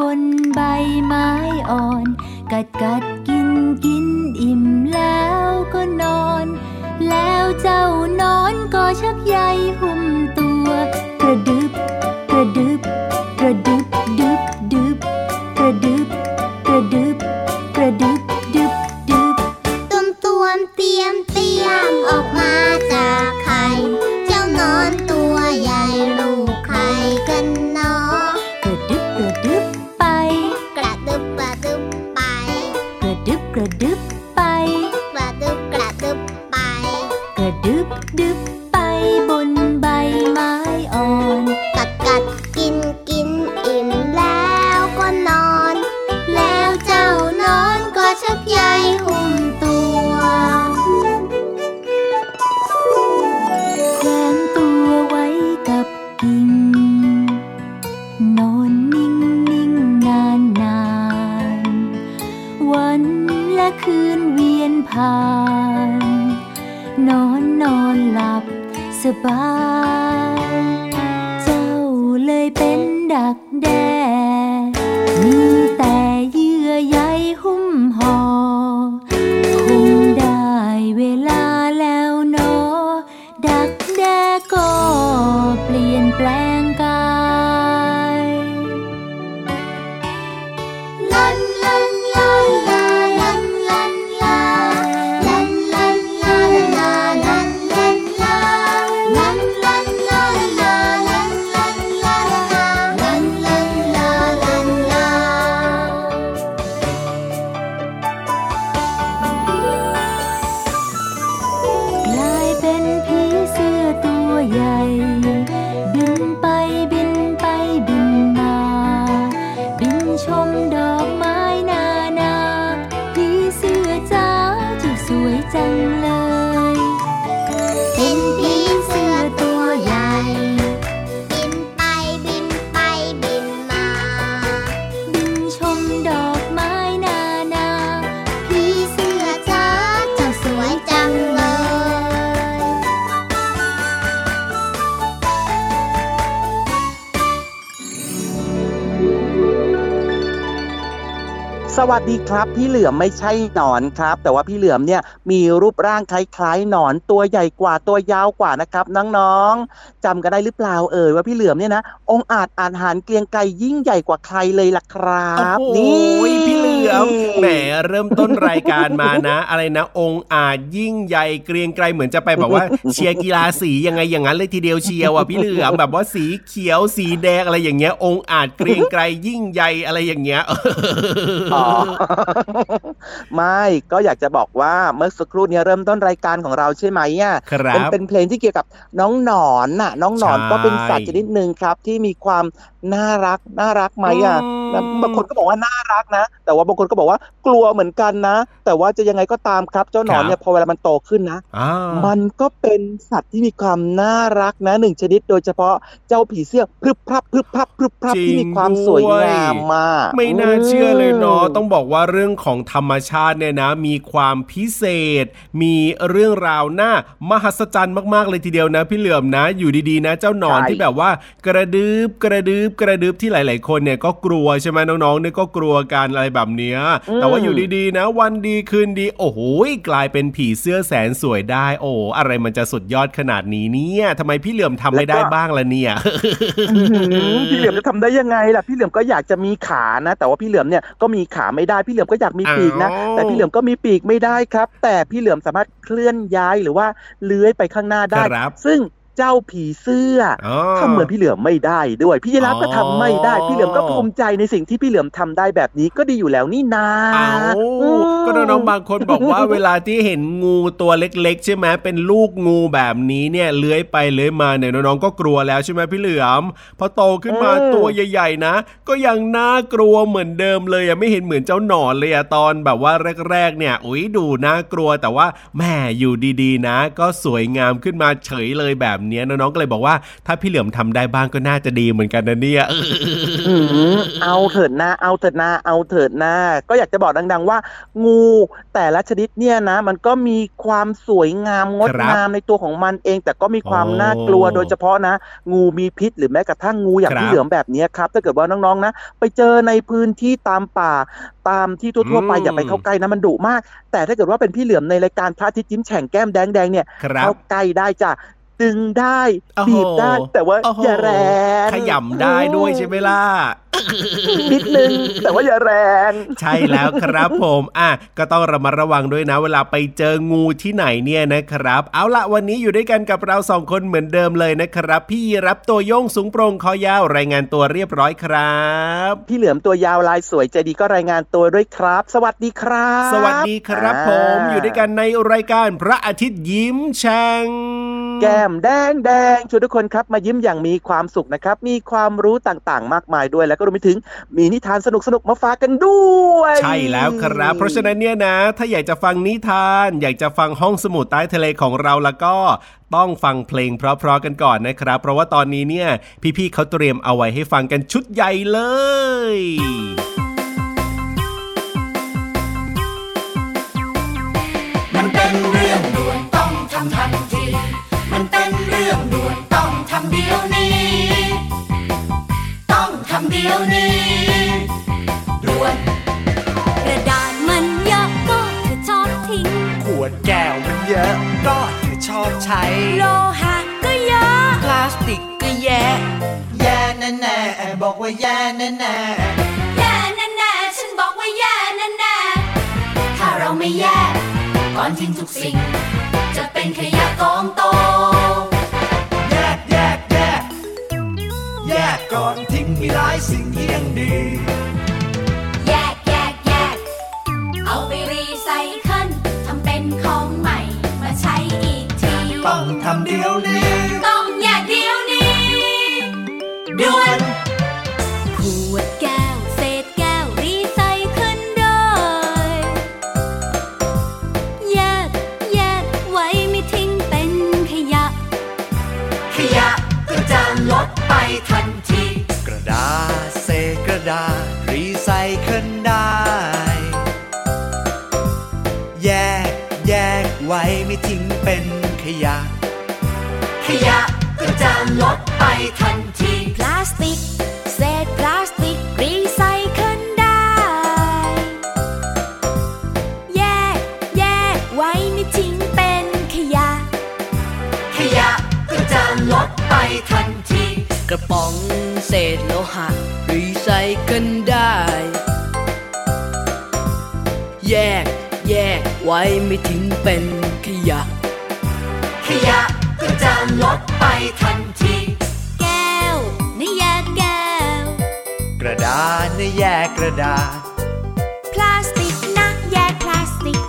บนใบไม้อ่อน กัดกัดกินกินอิ่มแล้วก็นอน แล้วเจ้านอนก็ชักใยหุ้มตัว กระดึบ กระดึบ กระดึบดึบดึบกระดึบ กระดึบ สวัสดีครับพี่เหลือมไม่ใช่หนอนครับ แต่ว่าพี่เหลือมเนี่ยมีรูปร่างคล้ายๆหนอนตัวใหญ่กว่าตัวยาวกว่านะครับน้องๆจำกันได้หรือเปล่าเอ่ยว่าพี่เหลือมเนี่ยนะองค์อาจอาจหารเกรียงไกรยิ่งใหญ่กว่าใครเลยล่ะครับโอ้โหนี่พี่เหลือมแหมเริ่มต้นรายการมานะ อะไรนะ องค์อาจยิ่งใหญ่เกรียงไกรเหมือนจะไปแบบว่าเชียร์กีฬาสียังไงอย่างนั้นเลยทีเดียวเชียวอะพี่เหลือมแบบว่าสีเขียวสีแดงอะไรอย่างเงี้ย องค์อาจเกรียงไกรยิ่งใหญ่อะไรอย่างเงี้ยอ๋อไม่ก็อยากจะบอกว่าเมื่อสักครู่เนี้เริ่มต้นรายการของเราใช่ไหมอะครับเป็นเป็นเพลงที่เกี่ยวกับน้องหนอนน่ะ น้องหนอนใช่ก็เป็นสัตว์ชนิดหนึ่งครับ ที่มีความ น่ารักน่ารักไหมอะอืมแล้วบางคนก็บอกว่าน่ารักนะ แต่ว่าบางคนก็บอกว่ากลัวเหมือนกันนะ แต่ว่าจะยังไงก็ตามครับ เจ้าหนอนเนี่ยพอเวลามันโตขึ้นนะอ่ามันก็เป็นสัตว์ที่มีความน่ารักนะหนึ่งชนิด โดยเฉพาะเจ้าผีเสื้อพรึบพรับพรึบพรับพรึบพรับจริงที่มีความสวยงามมาก ไม่น่าเชื่อเลยเนาะมต้องบอกว่าเรื่องของธรรมชาติเนี่ยนะ มีความพิเศษ มีเรื่องราวน่ามหัศจรรย์มากๆเลยทีเดียวนะ พี่เหลือมนะ อยู่ดีๆนะ เจ้าหนอนใช่ที่แบบว่ากระดึบกระดึบกระดึบที่หลาย ๆ คนเนี่ยก็กลัวใช่ไหมน้องๆเนี่ยก็กลัวกันอะไรแบบเนี้ยแต่ว่าอยู่ดีๆ นะ วันดีคืนดี โอ้โหกลายเป็นผีเสื้อแสนสวยได้ โอ้อะไรมันจะสุดยอดขนาดนี้เนี่ยทำไมพี่เหลือมทำไม่ได้บ้างล่ะเนี่ยอื้อหือพี่เหลือมจะทำได้ยังไงล่ะพี่เหลือมก็อยากจะมีขานะ แต่ว่าพี่เหลือมเนี่ยก็มีขาไม่ได้พี่เหลือมก็อยากมีปีกนะอ้าวแต่พี่เหลือมก็มีปีกไม่ได้ครับ แต่พี่เหลือมสามารถเคลื่อนย้ายหรือว่าเลื้อยไปข้างหน้าได้ครับซึ่ง เจ้าผีเสื้ออ๋อทำเหมือนพี่เหลือมไม่ได้ด้วย พี่ยีราฟก็อ๋อทำไม่ได้ พี่เหลือมก็ภูมิใจในสิ่งที่พี่เหลือมทำได้แบบนี้ก็ดีอยู่แล้วนี่นาเอาอืมก็น้องๆบางคนบอกว่าเวลาที่เห็นงูตัวเล็ก ๆ ใช่ไหมเป็นลูกงูแบบนี้เนี่ยเลื้อยไปเลื้อยมาเนี่ยน้องๆก็กลัวแล้วใช่ไหมพี่เหลือมพอโตขึ้นมาเออตัวใหญ่ ๆ นะ ก็ยังน่ากลัวเหมือนเดิมเลยอะไม่เห็นเหมือนเจ้าหนอนเลยอะตอนแบบว่าแรกๆเนี่ยอุ้ยดูน่ากลัวแต่ว่าแม่อยู่ดีๆนะ ก็สวยงามขึ้นมาเฉยเลยแบบเนี้ยน้องๆก็เลยบอกว่า ถ้าพี่เหลือมทำได้บ้างก็น่าจะดีเหมือนกันนะเนี่ยอืมเอาเถิดนะเอาเถิดนะเอาเถิดนะก็อยากจะบอกดัง ๆ ว่า งูแต่ละชนิดเนี่ยนะ มันก็มีความสวยงามงดครับงามในตัวของมันเอง แต่ก็มีความโอ้น่ากลัวโดยเฉพาะนะ งูมีพิษหรือแม้กระทั่งงูอย่างครับพี่เหลือมแบบเนี้ยครับถ้าเกิดว่าน้องๆนะ ไปเจอในพื้นที่ตามป่าตามที่ทั่วๆไปอืมอย่าไปเข้าใกล้นะมันดุมาก แต่ถ้าเกิดว่าเป็นพี่เหลือมในรายการพระอาทิตย์ยิ้มแฉ่งแก้มแดงๆเนี่ยครับเข้าใกล้ได้จ้ะ ดึงได้โอ้โหบีบได้แต่ว่าโอ้โหอย่าแรงขยำได้ด้วยใช่ไหมล่ะนิดนึงแต่ว่าอย่าแรง ใช่แล้วครับผมอะก็ต้องระมัดระวังด้วยนะ เวลาไปเจองูที่ไหนเนี่ยนะครับ เอาละวันนี้อยู่ด้วยกันกับเราสองคนเหมือนเดิมเลยนะครับ พี่รับตัวโยงสูงโปร่งคอยาวรายงานตัวเรียบร้อยครับ พี่เหลือมตัวยาวลายสวยใจดีก็รายงานตัวด้วยครับ สวัสดีครับ สวัสดีครับผมอยู่ด้วยกันในรายการพระอาทิตย์ยิ้มแฉ่ง แก้มแดงแดงชวนทุกคนครับมายิ้มอย่างมีความสุขนะครับ มีความรู้ต่างๆ มากมายด้วย แล้วก็รวมไปถึงมีนิทานสนุกๆมาฝากกันด้วย ใช่แล้วครับ เพราะฉะนั้นเนี่ยนะ ถ้าอยากจะฟังนิทาน อยากจะฟังห้องสมุดใต้ทะเลของเราแล้วก็ต้องฟังเพลงเพราะๆกันก่อนนะครับ เพราะว่าตอนนี้เนี่ยพี่ๆเขาเตรียมเอาไว้ให้ฟังกันชุดใหญ่เลย เดี๋ยวนี้ด่วนกระดาษมันเยอะก็เธอชอบทิ้ง ขวดแก้วมันเยอะก็เธอชอบใช้ โลหะก็เยอะ พลาสติกก็แย่แย่แน่แน่ๆบอกว่าแย่แน่แน่แย่แน่ๆฉันบอกว่าแย่แน่ถ้าเราไม่แยกก่อนทิ้งทุกสิ่ง จะเป็นขยะก อน เป็นขยะ ขยะก็จะลดไปทันที แก้วนี่แยกแก้ว กระดาษนะแยกกระดาษ พลาสติกนะแยกพลาสติก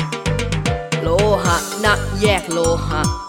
โลหะนะแยกโลหะ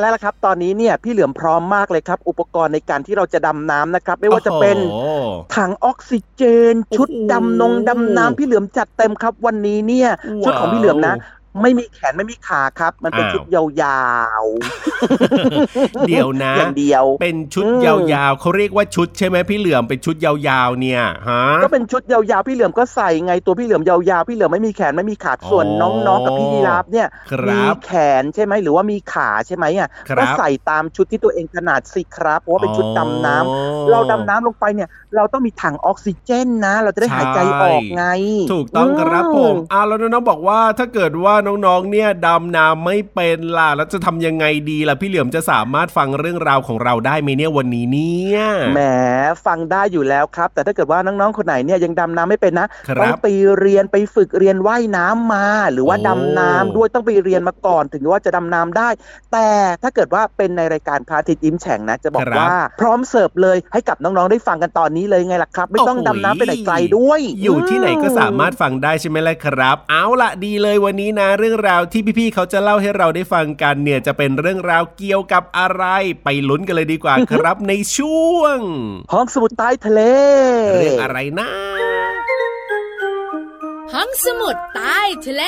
แล้วละครับ ตอนนี้เนี่ยพี่เหลือมพร้อมมากเลยครับ อุปกรณ์ในการที่เราจะดำน้ำนะครับ ไม่ว่าจะเป็นโอ้โหถังออกซิเจน ชุดดำนงดำน้ำพี่เหลือมจัดเต็มครับ วันนี้เนี่ยชุดของพี่เหลือมนะ ไม่มีแขนไม่มีขาครับ มันเป็นอ้าวชุดยาวๆ เดี๋ยวนะอย่างเดียว เป็นชุดอืมยาวๆเขาเรียกว่าชุดใช่ไหมพี่เหลือมเป็นชุดยาวๆเนี่ยฮะก็เป็นชุดยาวๆพี่เหลือมก็ใส่ไงตัวพี่เหลือมยาวๆพี่เหลือมไม่มีแขนไม่มีขาส่วนอ๋อน้องๆกับพี่ยีราฟเนี่ยครับมีแขนใช่ไหมหรือว่ามีขาใช่ไหมอะครับก็ใส่ตามชุดที่ตัวเองถนัดสิครับเพราะว่าเป็นชุดดำน้ำอ๋อเราดำน้ำลงไปเนี่ย เราต้องมีถังออกซิเจนนะ เราจะได้หายใจออกไง ถูกต้องครับผมอือ้าวแล้วน้องๆบอกว่าถ้าเกิดว่าน้องๆเนี่ยดำน้ำไม่เป็นล่ะแล้วจะทำยังไงดีล่ะพี่เหลือมจะสามารถฟังเรื่องราวของเราได้ไหมเนี่ยวันนี้เนี่ยแหมฟังได้อยู่แล้วครับ แต่ถ้าเกิดว่าน้องๆคนไหนเนี่ยยังดำน้ำไม่เป็นนะครับต้องไปเรียนไปฝึกเรียนว่ายน้ำมา หรือว่าโอ้ดำน้ำด้วยต้องไปเรียนมาก่อน ถึงว่าจะดำน้ำได้ แต่ถ้าเกิดว่าเป็นในรายการพระอาทิตย์ยิ้มแฉ่งนะจะบอกครับว่าพร้อมเสิร์ฟเลยให้กับน้องๆได้ฟังกันตอนนี้เลยไงล่ะครับ ไม่ต้องโอ้โหดำน้ำไปไหนไกลด้วย อยู่ที่ไหนก็สามารถฟังได้ใช่ไหมล่ะครับ เอาละดีเลยวันนี้นะเรื่องราวที่พี่ๆเขาจะเล่าให้เราได้ฟังกันเนี่ยจะเป็นเรื่องราวเกี่ยวกับอะไรไปลุ้นกันเลยดีกว่าครับในช่วง ห้องสมุดใต้ทะเล เรื่องอะไรนะ ห้องสมุดใต้ทะเล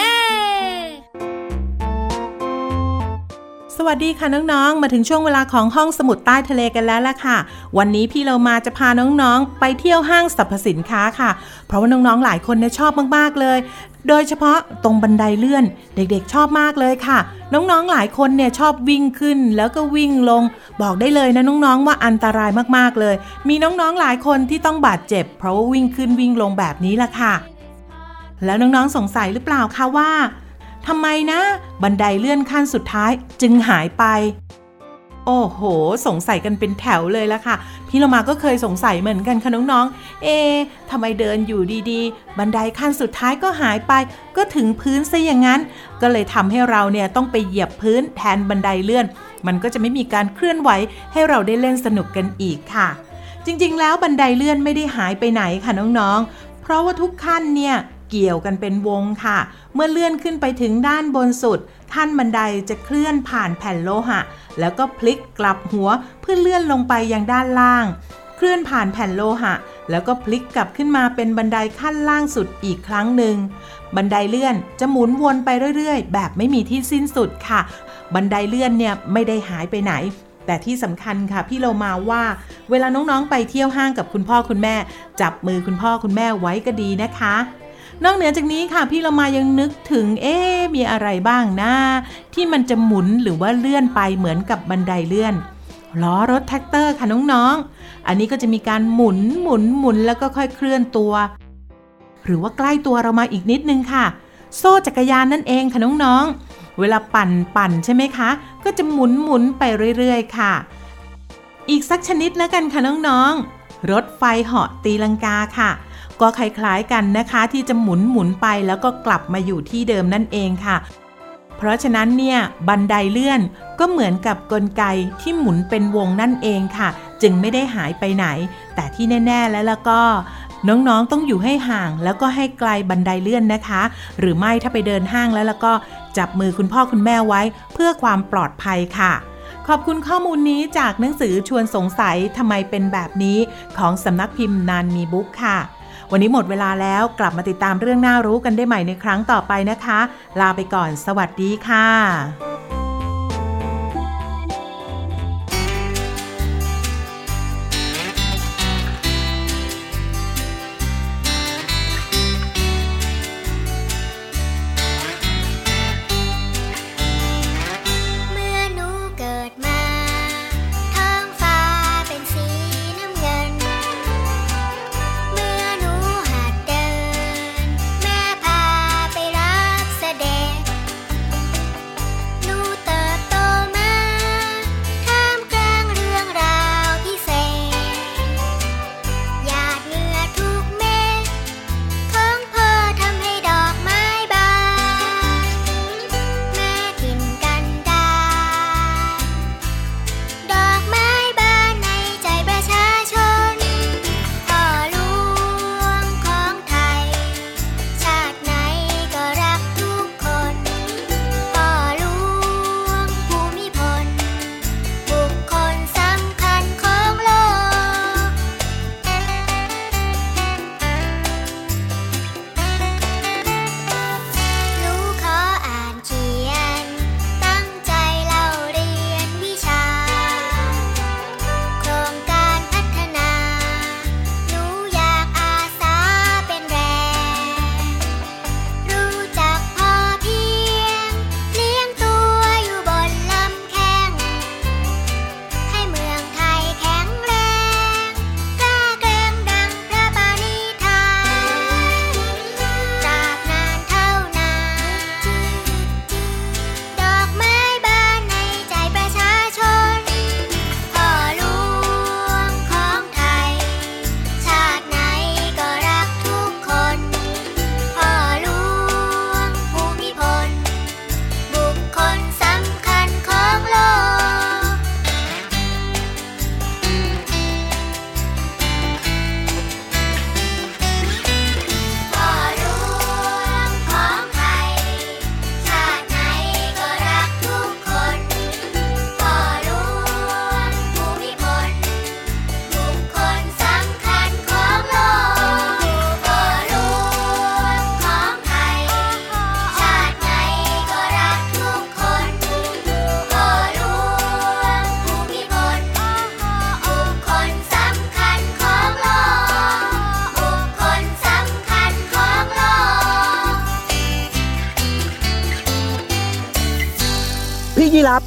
สวัสดีค่ะน้องๆ มาถึงช่วงเวลาของห้องสมุดใต้ทะเลกันแล้วล่ะค่ะ วันนี้พี่เรามาจะพาน้องๆ ไปเที่ยวห้างสรรพสินค้าค่ะ เพราะว่าน้องๆ หลายคนเนี่ยชอบมากๆเลย โดยเฉพาะตรงบันไดเลื่อนเด็กๆชอบมากเลยค่ะ น้องๆหลายคนเนี่ยชอบวิ่งขึ้นแล้วก็วิ่งลง บอกได้เลยนะน้องๆว่าอันตรายมากๆเลย มีน้องๆหลายคนที่ต้องบาดเจ็บ เพราะว่าวิ่งขึ้นวิ่งลงแบบนี้ล่ะค่ะ แล้วน้องๆสงสัยหรือเปล่าคะว่าทำไมนะ บันไดเลื่อนขั้นสุดท้ายจึงหายไป โอ้โห สงสัยกันเป็นแถวเลยละค่ะ พี่เรามาก็เคยสงสัยเหมือนกันค่ะน้องๆ เอะทำไมเดินอยู่ดีๆ บันไดขั้นสุดท้ายก็หายไป ก็ถึงพื้นซะอย่างนั้น ก็เลยทำให้เราเนี่ยต้องไปเหยียบพื้นแทนบันไดเลื่อน มันก็จะไม่มีการเคลื่อนไหวให้เราได้เล่นสนุกกันอีกค่ะ จริงๆ แล้วบันไดเลื่อนไม่ได้หายไปไหนค่ะน้องๆ เพราะว่าทุกขั้นเนี่ยเกี่ยวกันเป็นวงค่ะ เมื่อเลื่อนขึ้นไปถึงด้านบนสุด ขั้นบันไดจะเคลื่อนผ่านแผ่นโลหะ แล้วก็พลิกกลับหัวเพื่อเลื่อนลงไปยังด้านล่าง เคลื่อนผ่านแผ่นโลหะ แล้วก็พลิกกลับขึ้นมาเป็นบันไดขั้นล่างสุดอีกครั้งหนึ่ง บันไดเลื่อนจะหมุนวนไปเรื่อยๆ แบบไม่มีที่สิ้นสุดค่ะ บันไดเลื่อนเนี่ยไม่ได้หายไปไหนแต่ที่สำคัญค่ะพี่เรามาว่า เวลาน้องๆไปเที่ยวห้างกับคุณพ่อคุณแม่ จับมือคุณพ่อคุณแม่ไว้ก็ดีนะคะ นอกเหนือจากนี้ค่ะพี่เรามายังนึกถึงเอ๊มีอะไรบ้างนะ ที่มันจะหมุนหรือว่าเลื่อนไปเหมือนกับบันไดเลื่อนล้อรถแทรกเตอร์ค่ะน้องๆ อันนี้ก็จะมีการหมุนหมุนหมุนแล้วก็ค่อยเคลื่อนตัว หรือว่าใกล้ตัวเรามาอีกนิดนึงค่ะ โซ่จักรยานนั่นเองค่ะน้องๆ เวลาปั่นปั่นใช่ไหมคะ ก็จะหมุนหมุนไปเรื่อยๆ ค่ะ อีกสักชนิดแล้วกันค่ะน้องๆ รถไฟเหาะตีลังกาค่ะ ก็คล้ายๆกันนะคะ ที่จะหมุนหมุนไปแล้วก็กลับมาอยู่ที่เดิมนั่นเองค่ะ เพราะฉะนั้นเนี่ยบันไดเลื่อนก็เหมือนกับกลไกที่หมุนเป็นวงนั่นเองค่ะ จึงไม่ได้หายไปไหน แต่ที่แน่ ๆ แล้วแล้วก็น้องๆ ต้องอยู่ให้ห่างแล้วก็ให้ไกลบันไดเลื่อนนะคะ หรือไม่ถ้าไปเดินห้างแล้วแล้วก็จับมือคุณพ่อคุณแม่ไว้ เพื่อความปลอดภัยค่ะ ขอบคุณข้อมูลนี้จากหนังสือชวนสงสัยทำไมเป็นแบบนี้ของสำนักพิมพ์นานมีบุ๊กค่ะ วันนี้หมดเวลาแล้วกลับมาติดตามเรื่องน่ารู้กันได้ใหม่ในครั้งต่อไปนะคะ ลาไปก่อน สวัสดีค่ะ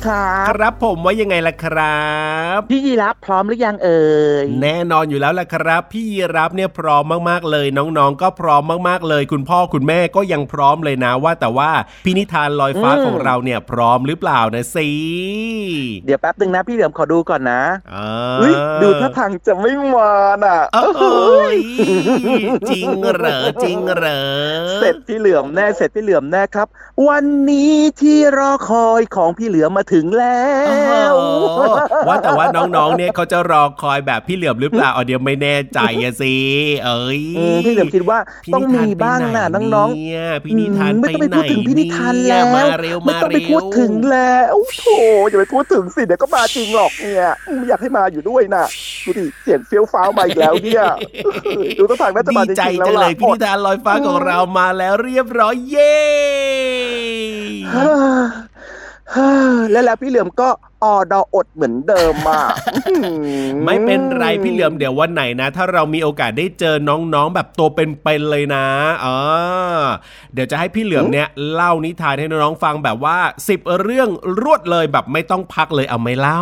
ครับครับผมว่ายังไงล่ะครับ พี่ยีรับพร้อมหรือยังเอ่ยแน่นอนอยู่แล้วล่ะครับ พี่ยีรับเนี่ยพร้อมมากๆเลย น้องๆ ก็พร้อมมากๆเลย คุณพ่อคุณแม่ก็ยังพร้อมเลยนะว่าแต่ว่าพี่นิทานลอยฟ้าอืมของเราเนี่ยพร้อมหรือเปล่านะสิเดี๋ยวแป๊บหนึ่งนะพี่เหลือมขอดูก่อนนะอ่าอุ้ยดูท่าทางจะไม่มาน่ะเอ้ยจริงเหรอจริงเหรอเสร็จพี่เหลือมแน่เสร็จพี่เหลือมแน่ครับ วันนี้ที่รอคอยของพี่เหลือมมาถึงแล้วโอ้โหว่าแต่ว่าน้องๆเนี่ยเขาจะรอคอยแบบพี่เหลือมหรือเปล่าเอาเดี๋ยวไม่แน่ใจอะสิเอ้ยอืมพี่เหลือมคิดว่าพี่ต้องมีบ้างน่ะไปไหน้องเนี่ยๆพี่นิทานอืมไปไม่ต้องไหนไปพูดถึงพี่นิทานแล้วมาเร็วไม่มาต้องไปเร็วพูดถึงแล้วโอ้โหอย่าไปพูดถึงสิเดี๋ยวก็มาจริงหรอกเนี่ยไม่อยากให้มาอยู่ด้วยน่ะดูดิเสียงเฟี้ยวฟ้าวมาอีกแล้วเนี่ยดูท่าทางน่าจะดีมาจใจริงๆแล้จัวงเลล่ะยพี่นิทานลอยฟ้าของเรามาแล้วเรียบร้อยเย้ฮ่าฮ่า แล้วแล้วพี่เหลือมก็ ออดออดเหมือนเดิมอะไม่เป็นไรพี่เหลือมเดี๋ยววันไหนนะ ถ้าเรามีโอกาสได้เจอน้องๆ แบบตัวเป็นๆเลยนะเออเดี๋ยวจะให้พี่เหลือมเนี่ยเล่านิทานให้น้องๆฟังแบบว่า10เรื่องรวดเลยแบบไม่ต้องพักเลยเอาไหมเล่า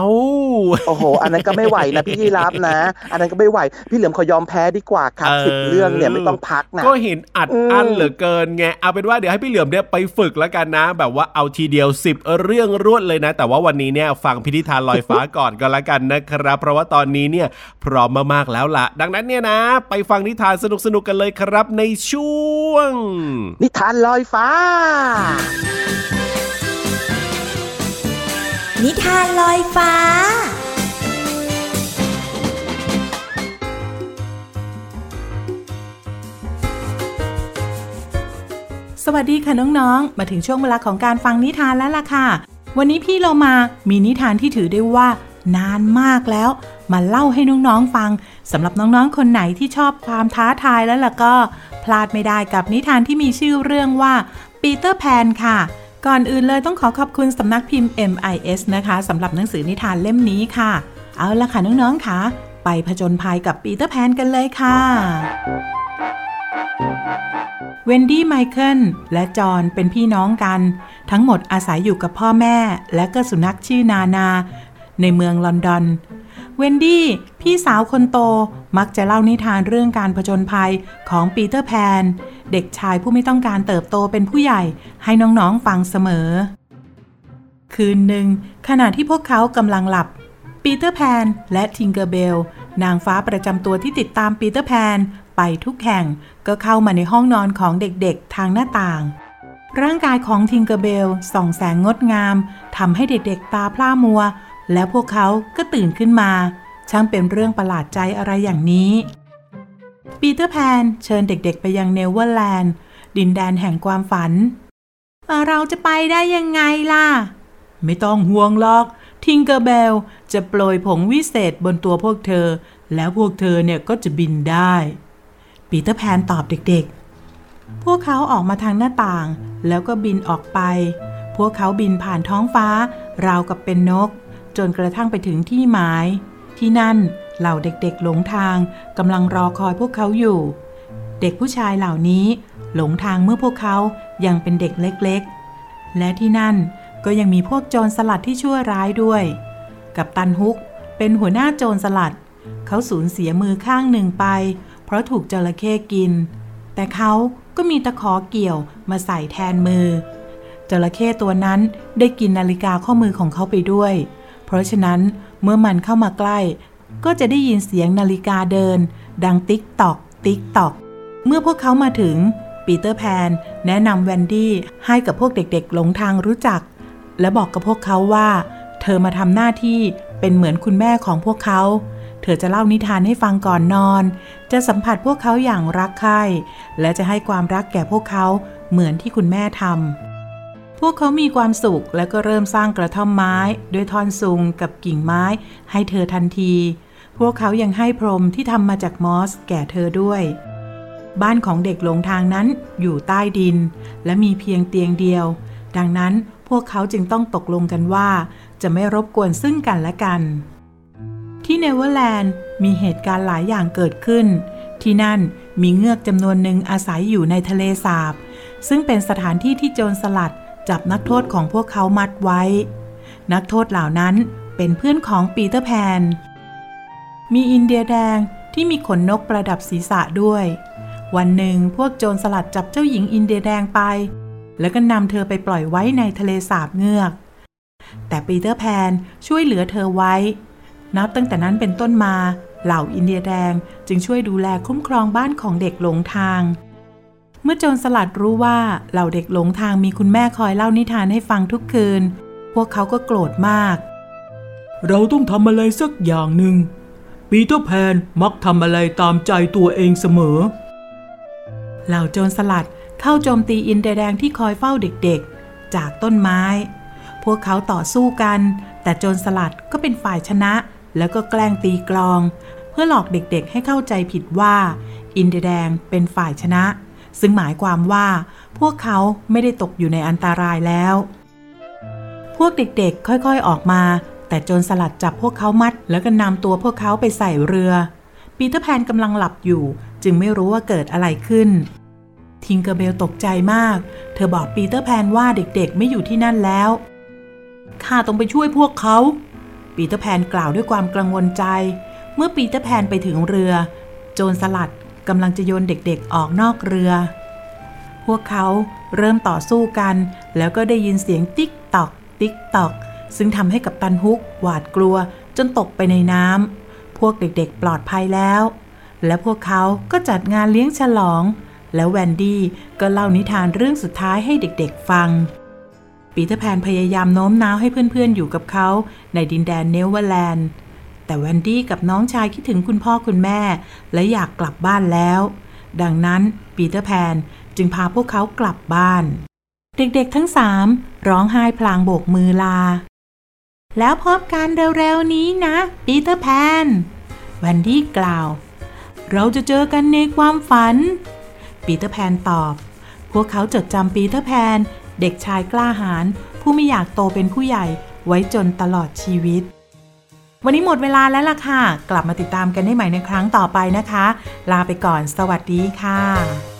โอ้โห อันนั้นก็ไม่ไหวนะพี่ยีรับนะ อันนั้นก็ไม่ไหว พี่เหลือมขอยอมแพ้ดีกว่าครับเออสิบเรื่องเนี่ยไม่ต้องพักนะก็เห็นอัดอืมอั้นเหลือเกินไงเอาเป็นว่าเดี๋ยวให้พี่เหลือมเนี่ยไปฝึกแล้วกันนะ แบบว่าเอาทีเดียว10เรื่องรวดเลยนะ แต่ว่าวันนี้เนี่ยฟังพิธีทานลอยฟ้าก่อนก็แล้วกันนะครับ เพราะว่าตอนนี้เนี่ยพร้อมมากๆแล้วล่ะ ดังนั้นเนี่ยนะ ไปฟังนิทานสนุกๆกันเลยครับในช่วง นิทานลอยฟ้า นิทานลอยฟ้าสวัสดีค่ะน้องๆ มาถึงช่วงเวลาของการฟังนิทานแล้วล่ะค่ะ วันนี้พี่เรามามีนิทานที่ถือได้ว่านานมากแล้ว มาเล่าให้น้องๆฟังสำหรับน้องๆคนไหนที่ชอบความท้าทายแล้วล่ะก็ พลาดไม่ได้กับนิทานที่มีชื่อเรื่องว่าปีเตอร์แพนค่ะ ก่อนอื่นเลยต้องขอขอบคุณสำนักพิมพ์ MIS นะคะสำหรับหนังสือนิทานเล่มนี้ค่ะ เอาละค่ะน้องๆค่ะ ไปผจญภัยกับปีเตอร์แพนกันเลยค่ะ เวนดี้ไมเคิลและจอห์นเป็นพี่น้องกัน ทั้งหมดอาศัยอยู่กับพ่อแม่ และก็สุนัขชื่อนานา ในเมืองลอนดอนเวนดี้พี่สาวคนโตมักจะเล่านิทานเรื่องการผจญภัยของปีเตอร์แพน เด็กชายผู้ไม่ต้องการเติบโตเป็นผู้ใหญ่ให้น้องๆฟังเสมอ คืนหนึ่ง ขณะที่พวกเขากำลังหลับ ปีเตอร์แพนและทิงเกอร์เบล นางฟ้าประจำตัวที่ติดตามปีเตอร์แพน ไปทุกแห่งก็เข้ามาในห้องนอนของเด็กๆทางหน้าต่าง ร่างกายของทิงเกอร์เบลส่องแสงงดงามทำให้เด็กๆตาพร่ามัว และพวกเขาก็ตื่นขึ้นมา ช่างเป็นเรื่องประหลาดใจอะไรอย่างนี้ ปีเตอร์แพนเชิญเด็กๆไปยังเนเวอร์แลนด์ดินแดนแห่งความฝันเอ่อเราจะไปได้ยังไงล่ะ ไม่ต้องห่วงหรอก ทิงเกอร์เบลจะโปรยผงวิเศษบนตัวพวกเธอ แล้วพวกเธอเนี่ยก็จะบินได้ ปีเตอร์แพนตอบเด็กๆ พวกเขาออกมาทางหน้าต่าง แล้วก็บินออกไป พวกเขาบินผ่านท้องฟ้า ราวกับเป็นนก จนกระทั่งไปถึงที่หมาย ที่นั่นเหล่าเด็กๆ หลงทางกำลังรอคอยพวกเขาอยู่ เด็กผู้ชายเหล่านี้ หลงทางเมื่อพวกเขายังเป็นเด็กเล็กๆ และที่นั่นก็ยังมีพวกโจรสลัดที่ชั่วร้ายด้วย กับตันฮุกเป็นหัวหน้าโจรสลัด เขาสูญเสียมือข้างหนึ่งไป เพราะถูกจระเข้กิน แต่เขาก็มีตะขอเกี่ยวมาใส่แทนมือ จระเข้ตัวนั้นได้กินนาฬิกาข้อมือของเขาไปด้วย เพราะฉะนั้นเมื่อมันเข้ามาใกล้ ก็จะได้ยินเสียงนาฬิกาเดิน ดังติ๊กตอก ติ๊กตอก เมื่อพวกเขามาถึงปีเตอร์แพนแนะนำแวนดี้ให้กับพวกเด็กๆ หลงทางรู้จัก และบอกกับพวกเขาว่า เธอมาทำหน้าที่เป็นเหมือนคุณแม่ของพวกเขา จะเล่านิทานให้ฟังก่อนนอน จะสัมผัสพวกเขาอย่างรักใคร่และจะให้ความรักแก่พวกเขาเหมือนที่คุณแม่ทำพวกเขามีความสุขและก็เริ่มสร้างกระท่อมไม้ด้วยท่อนซุงกับกิ่งไม้ให้เธอทันที พวกเขายังให้พรมที่ทำมาจากมอสแก่เธอด้วย บ้านของเด็กหลงทางนั้นอยู่ใต้ดิน และมีเพียงเตียงเดียว ดังนั้นพวกเขาจึงต้องตกลงกันว่า จะไม่รบกวนซึ่งกันและกัน ที่เนเวอร์แลนด์มีเหตุการณ์หลายอย่างเกิดขึ้น ที่นั่นมีเงือกจำนวนหนึ่งอาศัยอยู่ในทะเลสาบ ซึ่งเป็นสถานที่ที่โจรสลัดจับนักโทษของพวกเขามัดไว้ นักโทษเหล่านั้นเป็นเพื่อนของปีเตอร์แพน มีอินเดียแดงที่มีขนนกประดับศีรษะด้วย วันหนึ่งพวกโจรสลัดจับเจ้าหญิงอินเดียแดงไป แล้วก็นำเธอไปปล่อยไว้ในทะเลสาบเงือก แต่ปีเตอร์แพนช่วยเหลือเธอไว้ นับตั้งแต่นั้นเป็นต้นมาเหล่าอินเดียแดงจึงช่วยดูแลคุ้มครองบ้านของเด็กหลงทาง เมื่อโจรสลัดรู้ว่าเหล่าเด็กหลงทางมีคุณแม่คอยเล่านิทานให้ฟังทุกคืน พวกเขาก็โกรธมาก เราต้องทำอะไรสักอย่างหนึ่งปีเตอร์แพนมักทำอะไรตามใจตัวเองเสมอ เหล่าโจรสลัดเข้าโจมตีอินเดียแดงที่คอยเฝ้าเด็กๆ จากต้นไม้ พวกเขาต่อสู้กัน แต่โจรสลัดก็เป็นฝ่ายชนะ แล้วก็แกล้งตีกลอง เพื่อหลอกเด็กๆให้เข้าใจผิดว่า อินเดียแดงเป็นฝ่ายชนะ ซึ่งหมายความว่า พวกเขาไม่ได้ตกอยู่ในอันตรายแล้ว พวกเด็กๆค่อยๆออกมา แต่โจรสลัดจับพวกเขามัด แล้วก็นำตัวพวกเขาไปใส่เรือ ปีเตอร์แพนกำลังหลับอยู่ จึงไม่รู้ว่าเกิดอะไรขึ้นทิงเกอร์เบลตกใจมาก เธอบอกปีเตอร์แพนว่าเด็กๆ ไม่อยู่ที่นั่นแล้ว ข้าต้องไปช่วยพวกเขา ปีเตอร์แพนกล่าวด้วยความกังวลใจ เมื่อปีเตอร์แพนไปถึงเรือ โจรสลัดกำลังจะโยนเด็กๆออกนอกเรือ พวกเขาเริ่มต่อสู้กัน แล้วก็ได้ยินเสียงติ๊กตอก ติ๊กตอก ซึ่งทำให้กัปตันฮุก หวาดกลัวจนตกไปในน้ำพวกเด็กๆ ปลอดภัยแล้ว และพวกเขาก็จัดงานเลี้ยงฉลอง แล้วแวนดี้ก็เล่านิทานเรื่องสุดท้ายให้เด็กๆฟัง ปีเตอร์แพนพยายามโน้มน้าวให้เพื่อนๆอยู่กับเขาในดินแดนเนเวอร์แลนด์ แต่แวนดี้กับน้องชายคิดถึงคุณพ่อคุณแม่ และอยากกลับบ้านแล้ว ดังนั้นปีเตอร์แพนจึงพาพวกเขากลับบ้าน เด็กๆทั้งสามร้องไห้พลางโบกมือลา แล้วพบกันเร็วๆนี้นะปีเตอร์แพนแวนดี้กล่าว เราจะเจอกันในความฝันปีเตอร์แพนตอบ พวกเขาจดจำปีเตอร์แพน เด็กชายกล้าหาญผู้ไม่อยากโตเป็นผู้ใหญ่ไว้จนตลอดชีวิต วันนี้หมดเวลาแล้วล่ะค่ะ กลับมาติดตามกันได้ใหม่ในครั้งต่อไปนะคะ ลาไปก่อน สวัสดีค่ะ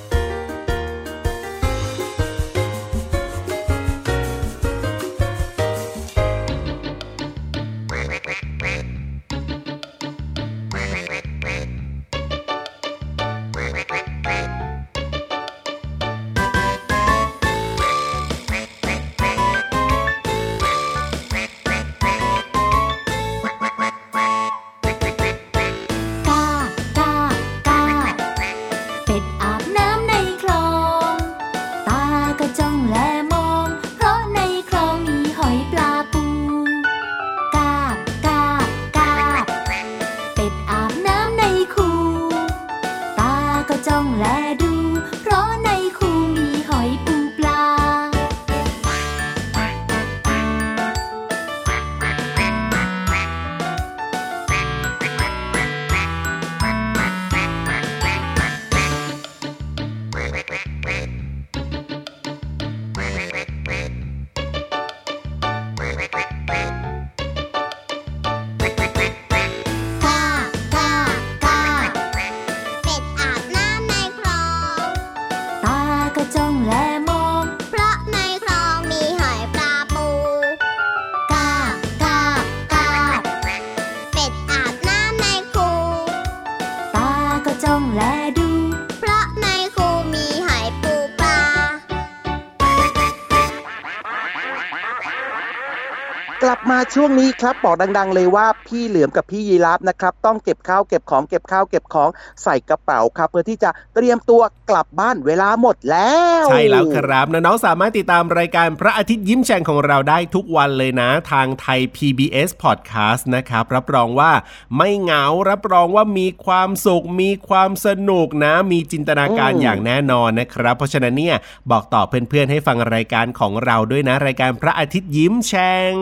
ช่วงนี้ครับบอกดัง ๆ เลยว่าพี่เหลือมกับพี่ยีราฟนะครับต้องเก็บข้าวเก็บของเก็บข้าวเก็บของใส่กระเป๋าครับเพื่อที่จะเตรียมตัวกลับบ้านเวลาหมดแล้ว ใช่แล้วครับน้องๆสามารถติดตามรายการพระอาทิตย์ยิ้มแฉ่งของเราได้ทุกวันเลยนะ ทางไทย PBS Podcast นะครับรับรองว่าไม่เหงารับรองว่ามีความสุขมีความสนุกนะ มีจินตนาการอย่างแน่นอนนะครับ เพราะฉะนั้นเนี่ยบอกต่อเพื่อนๆให้ฟังรายการของเราด้วยนะ รายการพระอาทิตย์ยิ้มแฉ่ง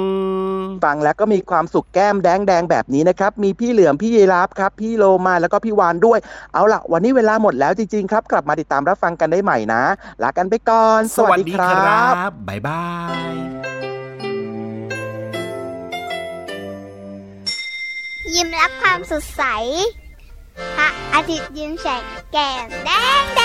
ฟังแล้วก็มีความสุขแก้มแดงแดงๆแบบนี้นะครับ มีพี่เหลือมพี่ยีราฟครับ พี่โลมาแล้วก็พี่วานด้วย เอาล่ะ วันนี้เวลาหมดแล้วจริงๆครับ กลับมาติดตามรับฟังกันได้ใหม่นะ ลากันไปก่อน สวัสดีครับบ๊ายบายยิ้มรับความสดใสพระอาทิตย์ยิ้มแฉกแก้มแดงแด